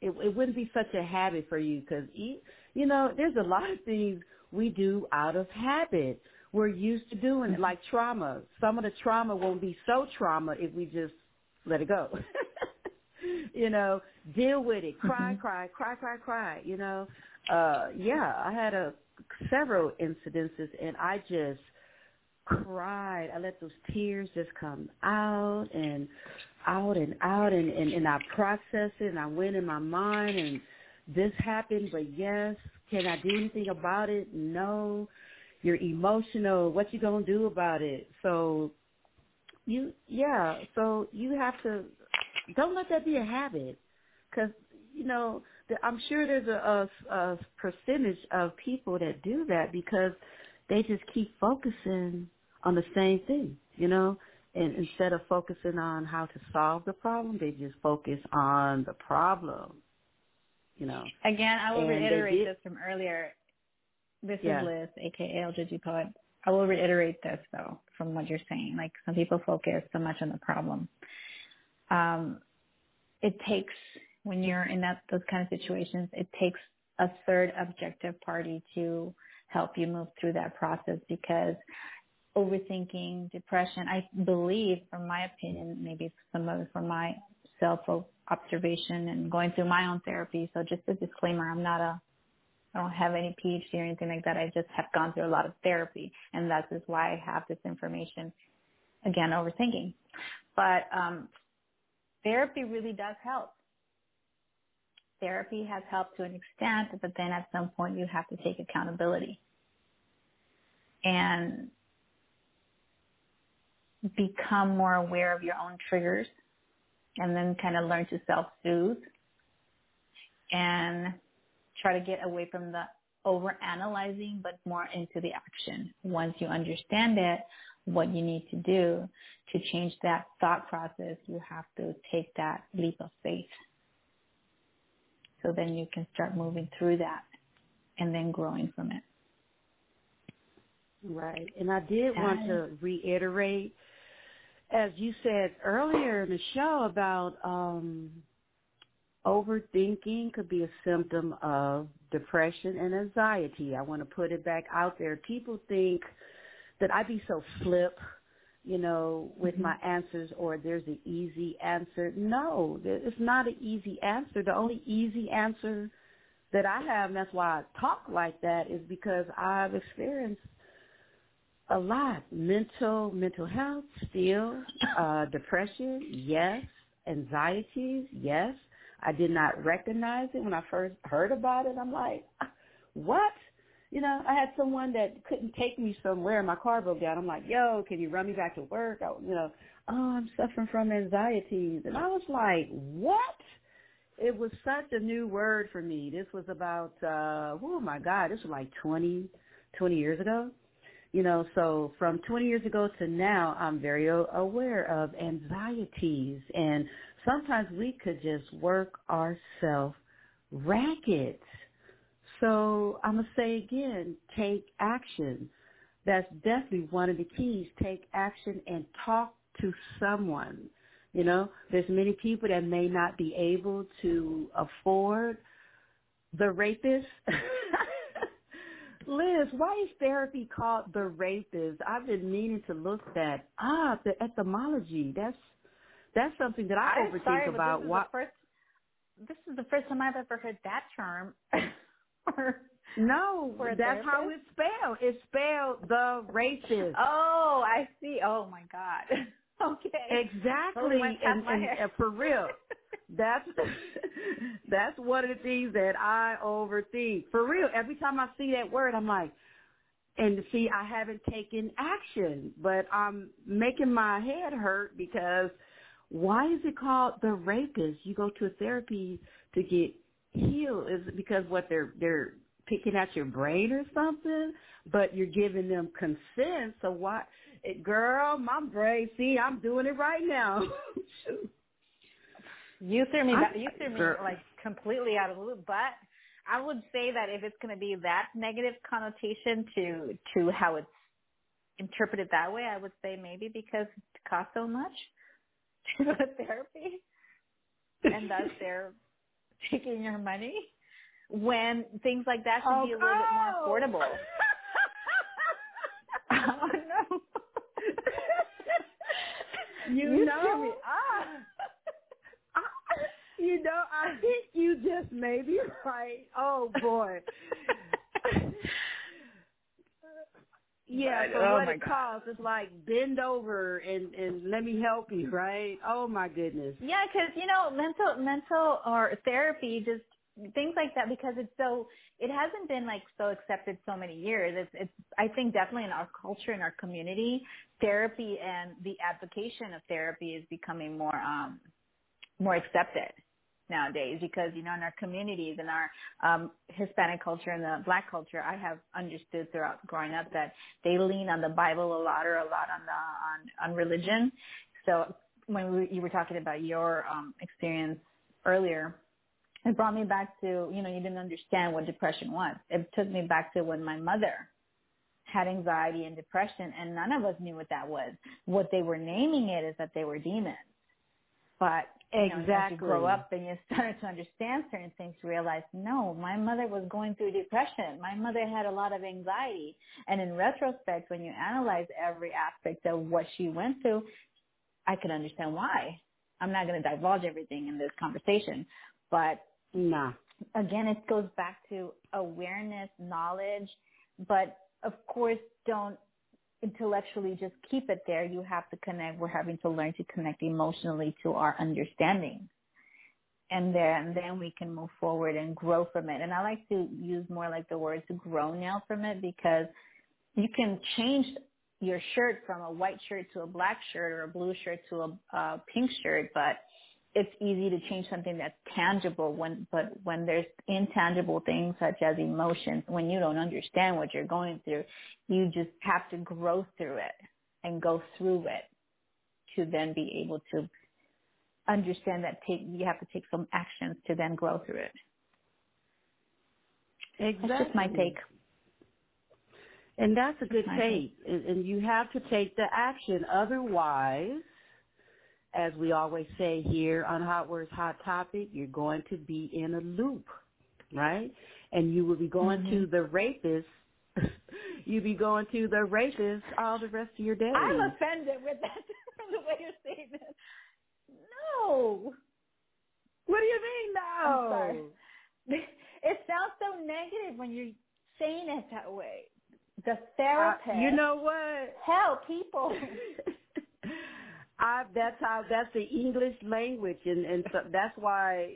it, it wouldn't be such a habit for you because, you know, there's a lot of things we do out of habit. We're used to doing it, like trauma. Some of the trauma won't be so trauma if we just let it go. you know, deal with it. Cry, Mhm. cry, cry, cry, cry. You know, uh, yeah, I had a several incidences and I just cried. I let those tears just come out and out and out and, and, and I processed it and I went in my mind and this happened, but yes, can I do anything about it? No. You're emotional. What you gonna do about it? So you, yeah. So you have to don't let that be a habit, because you know I'm sure there's a, a, a percentage of people that do that because they just keep focusing on the same thing, you know, And instead of focusing on how to solve the problem, they just focus on the problem. You know. Again, I will And reiterate did- this from earlier. This Yeah. is Liz, aka LGD Poet. I will reiterate this though from what you're saying. Like some people focus so much on the problem. Um, it takes when you're in that those kind of situations, it takes a third objective party to help you move through that process because overthinking, depression, I believe from my opinion, maybe some of it from my self observation and going through my own therapy. So just a disclaimer, I'm not a I don't have any PhD or anything like that. I just have gone through a lot of therapy and that is why I have this information. Again, overthinking. But um therapy really does help. Therapy has helped to an extent, but then at some point you have to take accountability and become more aware of your own triggers and then kind of learn to self-soothe and try to get away from the over analyzing but more into the action. Once you understand it, what you need to do to change that thought process, you have to take that leap of faith. So then you can start moving through that and then growing from it. Right. And I did want to reiterate, as you said earlier in the show about um, overthinking could be a symptom of depression and anxiety. I want to put it back out there. People think that I'd be so flip, you know, with Mhm. my answers or there's an easy answer. No, it's not an easy answer. The only easy answer that I have, and that's why I talk like that, is because I've experienced a lot. Mental, mental health, still, uh, depression, yes. Anxieties, yes. I did not recognize it when I first heard about it. I'm like, what? You know, I had someone that couldn't take me somewhere and my car broke down. I'm like, yo, can you run me back to work? I, you know, oh, I'm suffering from anxieties. And I was like, what? It was such a new word for me. This was about, uh, oh my God, this was like 20, 20 years ago. You know, so from 20 years ago to now, I'm very aware of anxieties and sometimes we could just work ourselves ragged. So I'm going to say again, take action. That's definitely one of the keys. Take action and talk to someone. You know, there's many people that may not be able to afford the rapist. Liz, why is therapy called the rapist? I've been meaning to look that up. The etymology. That's that's something that I oh, I'm overthink sorry, about. This is, Why? the first, this is the first time I've ever heard that term. Or- No, that's how it's spelled. It's spelled the racist. oh, I see. Oh my God. okay. Exactly, Totally and, and, and for real, that's that's one of the things that I overthink. For real, every time I see that word, I'm like, and see, I haven't taken action, but I'm making my head hurt because why is it called the rapist? You go to a therapy to get healed. Is it because what they're they're picking at your brain or something? But you're giving them consent. So why, eh, girl, my brain? See, I'm doing it right now. You threw me. Back, you threw me girl. like completely out of the loop. But I would say that if it's going to be that negative connotation to to how it's interpreted that way, I would say maybe because it costs so much to to therapy, and thus they're taking your money. When things like that should oh, be a little bit more oh. affordable. oh no. You threw know? me. I- you know, I think you just may be right. Oh boy. Yeah, But, for oh what it God. costs, it's like bend over and and let me help you, right? Oh my goodness. Yeah, because you know, mental mental or therapy, just things like that, because it's so it hasn't been like so accepted so many years. It's it's I think definitely in our culture in our community, therapy and the advocation of therapy is becoming more um more accepted. Nowadays because you know in our communities in our um hispanic culture and the black culture i have understood throughout growing up that they lean on the bible a lot or a lot on the on on religion. So when we, you were talking about your um experience earlier it brought me back to you know you didn't understand what depression was. It took me back to when my mother had anxiety and depression and none of us knew what that was. What they were naming it is that they were demons. But you know, exactly. as you grow up and you start to understand certain things, you realize, no, my mother was going through depression. My mother had a lot of anxiety. And in retrospect, when you analyze every aspect of what she went through, I can understand why. I'm not going to divulge everything in this conversation, but nah. again, it goes back to awareness, knowledge, but of course, don't intellectually just keep it there. You have to connect. We're having to learn to connect emotionally to our understanding. And then, then we can move forward and grow from it. And I like to use more like the word to grow now from it because you can change your shirt from a white shirt to a black shirt or a blue shirt to a, a pink shirt, but it's easy to change something that's tangible when but when there's intangible things such as emotions when you don't understand what you're going through you just have to grow through it and go through it to then be able to understand that take you have to take some actions to then grow through it. Exactly that's just my take. And that's a good take. and you have to take the action. Otherwise as we always say here on Hot Words Hot Topic, you're going to be in a loop, right? And you will be going mm-hmm. to the rapist. you'll be going to the rapist all the rest of your day. I'm offended with that the way you're saying it. No. What do you mean no? It sounds so negative when you're saying it that way. The therapist. Uh, you know what? Help people. I that's how that's the English language, and and so that's why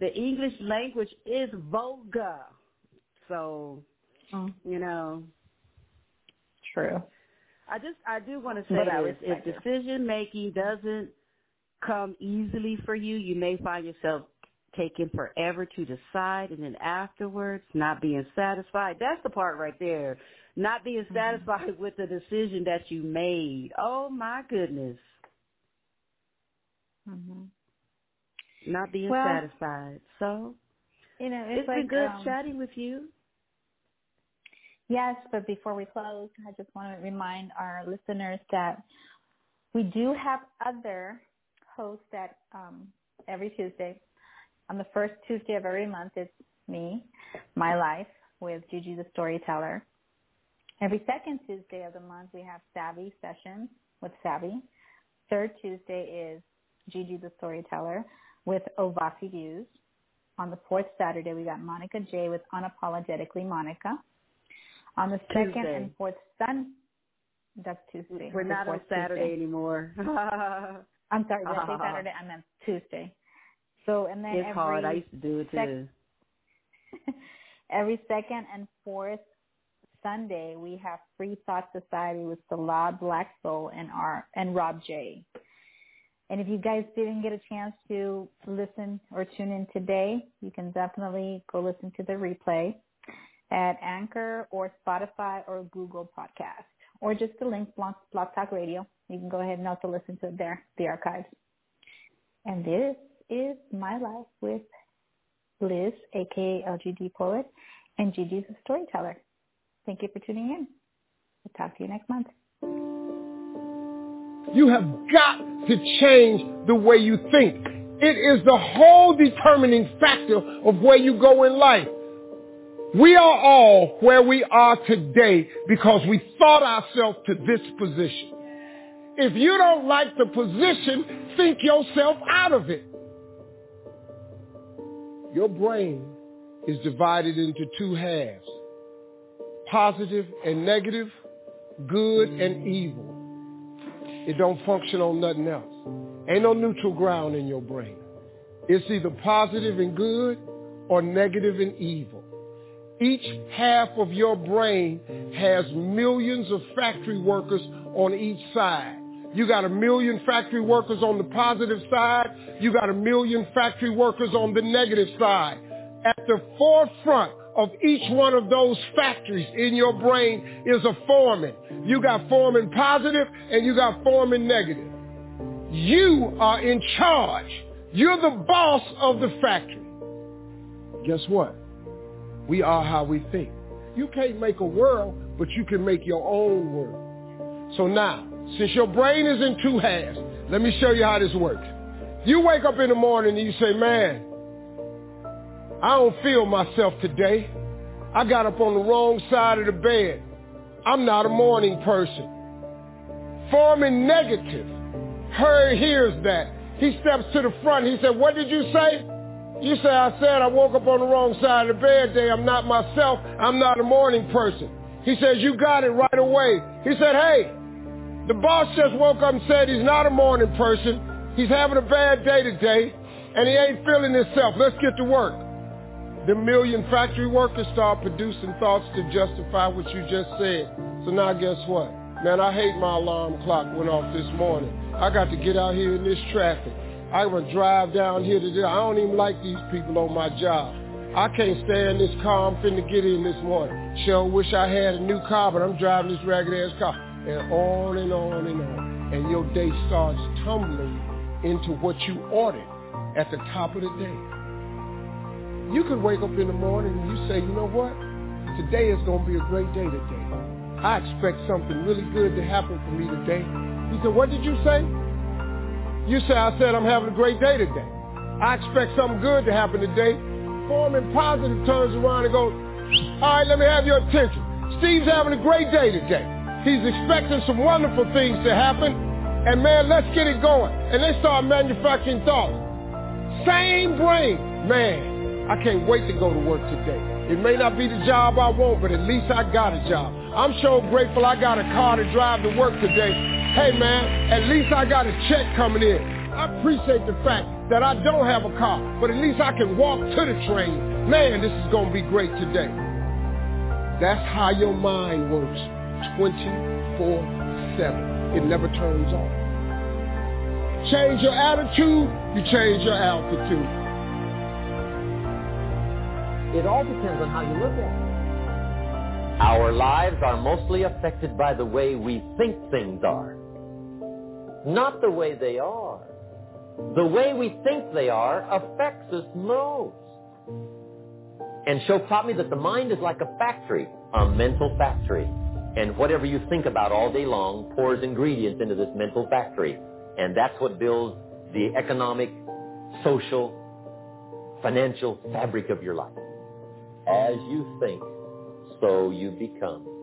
the English language is vulgar. So, mm. you know, true. I just I do want to say this: if decision making doesn't come easily for you, you may find yourself taking forever to decide, and then afterwards not being satisfied. That's the part right there. Not being mm-hmm. satisfied mm-hmm. with the decision that you made. Oh my goodness. Mm-hmm. Not being well, satisfied. So, you know, it's, it's like, been good um, chatting with you. Yes, but before we close, I just want to remind our listeners that we do have other hosts that um, every Tuesday. On the first Tuesday of every month, it's me, My Life with Gigi the Storyteller. Every second Tuesday of the month, we have Savvy Sessions with Savvy. Third Tuesday is Gigi the Storyteller with Ovasi Views. On the fourth Saturday, we got Monica J with Unapologetically Monica. On the Tuesday. second and fourth Sun, that's Tuesday. We're not on Saturday Tuesday. anymore. I'm sorry, did I say uh-huh. Saturday? I meant Tuesday. So and then it's every hard. I used to do it too. Sec- every second and fourth Sunday, we have Free Thought Society with Salad Black Soul and our and Rob J. And if you guys didn't get a chance to listen or tune in today, you can definitely go listen to the replay at Anchor or Spotify or Google Podcast or just the link Blog, Blog Talk Radio. You can go ahead and also listen to it there, the archives. And this is my life with Liz, aka LGD Poet, and Gigi a Storyteller. Thank you for tuning in. We'll talk to you next month. You have got to change the way you think. It is the whole determining factor of where you go in life. We are all where we are today because we thought ourselves to this position. If you don't like the position, think yourself out of it. Your brain is divided into two halves, positive and negative, good and evil. It don't function on nothing else. Ain't no neutral ground in your brain. It's either positive and good or negative and evil. Each half of your brain has millions of factory workers on each side. You got a million factory workers on the positive side You got a million factory workers on the negative side. At the forefront of each one of those factories in your brain is a foreman. You got foreman positive and you got foreman negative. You are in charge. You're the boss of the factory. Guess what? We are how we think. You can't make a world, but you can make your own world. So now, since your brain is in two halves, let me show you how this works. You wake up in the morning and you say, man, I don't feel myself today. I got up on the wrong side of the bed. I'm not a morning person. Foreman negative. Her hears that. He steps to the front. He said, what did you say? You say, I said I woke up on the wrong side of the bed today. I'm not myself. I'm not a morning person. He says, you got it right away. He said, hey, the boss just woke up and said he's not a morning person. He's having a bad day today, and he ain't feeling himself. Let's get to work. The million factory workers start producing thoughts to justify what you just said. So now guess what? Man, I hate my alarm clock went off this morning. I got to get out here in this traffic. I gonna drive down here today. I don't even like these people on my job. I can't stand this car I'm finna get in this morning. Sure wish I had a new car, but I'm driving this ragged ass car. And on and on and on. And your day starts tumbling into what you ordered at the top of the day. You could wake up in the morning and you say, you know what? Today is gonna be a great day today. I expect something really good to happen for me today. He said, what did you say? You say, I said I'm having a great day today. I expect something good to happen today. Foreman Positive turns around and goes, all right, let me have your attention. Steve's having a great day today. He's expecting some wonderful things to happen. And man, let's get it going. And they start manufacturing thoughts. Same brain. Man, I can't wait to go to work today. It may not be the job I want, but at least I got a job. I'm so grateful I got a car to drive to work today hey man, at least I got a check coming in. I appreciate the fact that I don't have a car, but at least I can walk to the train. Man, this is going to be great today. That's how your mind works 24-7. It never turns off. Change your attitude, you change your altitude. It all depends on how you look at it. Our lives are mostly affected by the way we think things are not the way they are. The way we think they are affects us most. And Shope taught me that the mind is like a factory, a mental factory. And whatever you think about all day long pours ingredients into this mental factory. And that's what builds the economic, social, financial fabric of your life. As you think, so you become.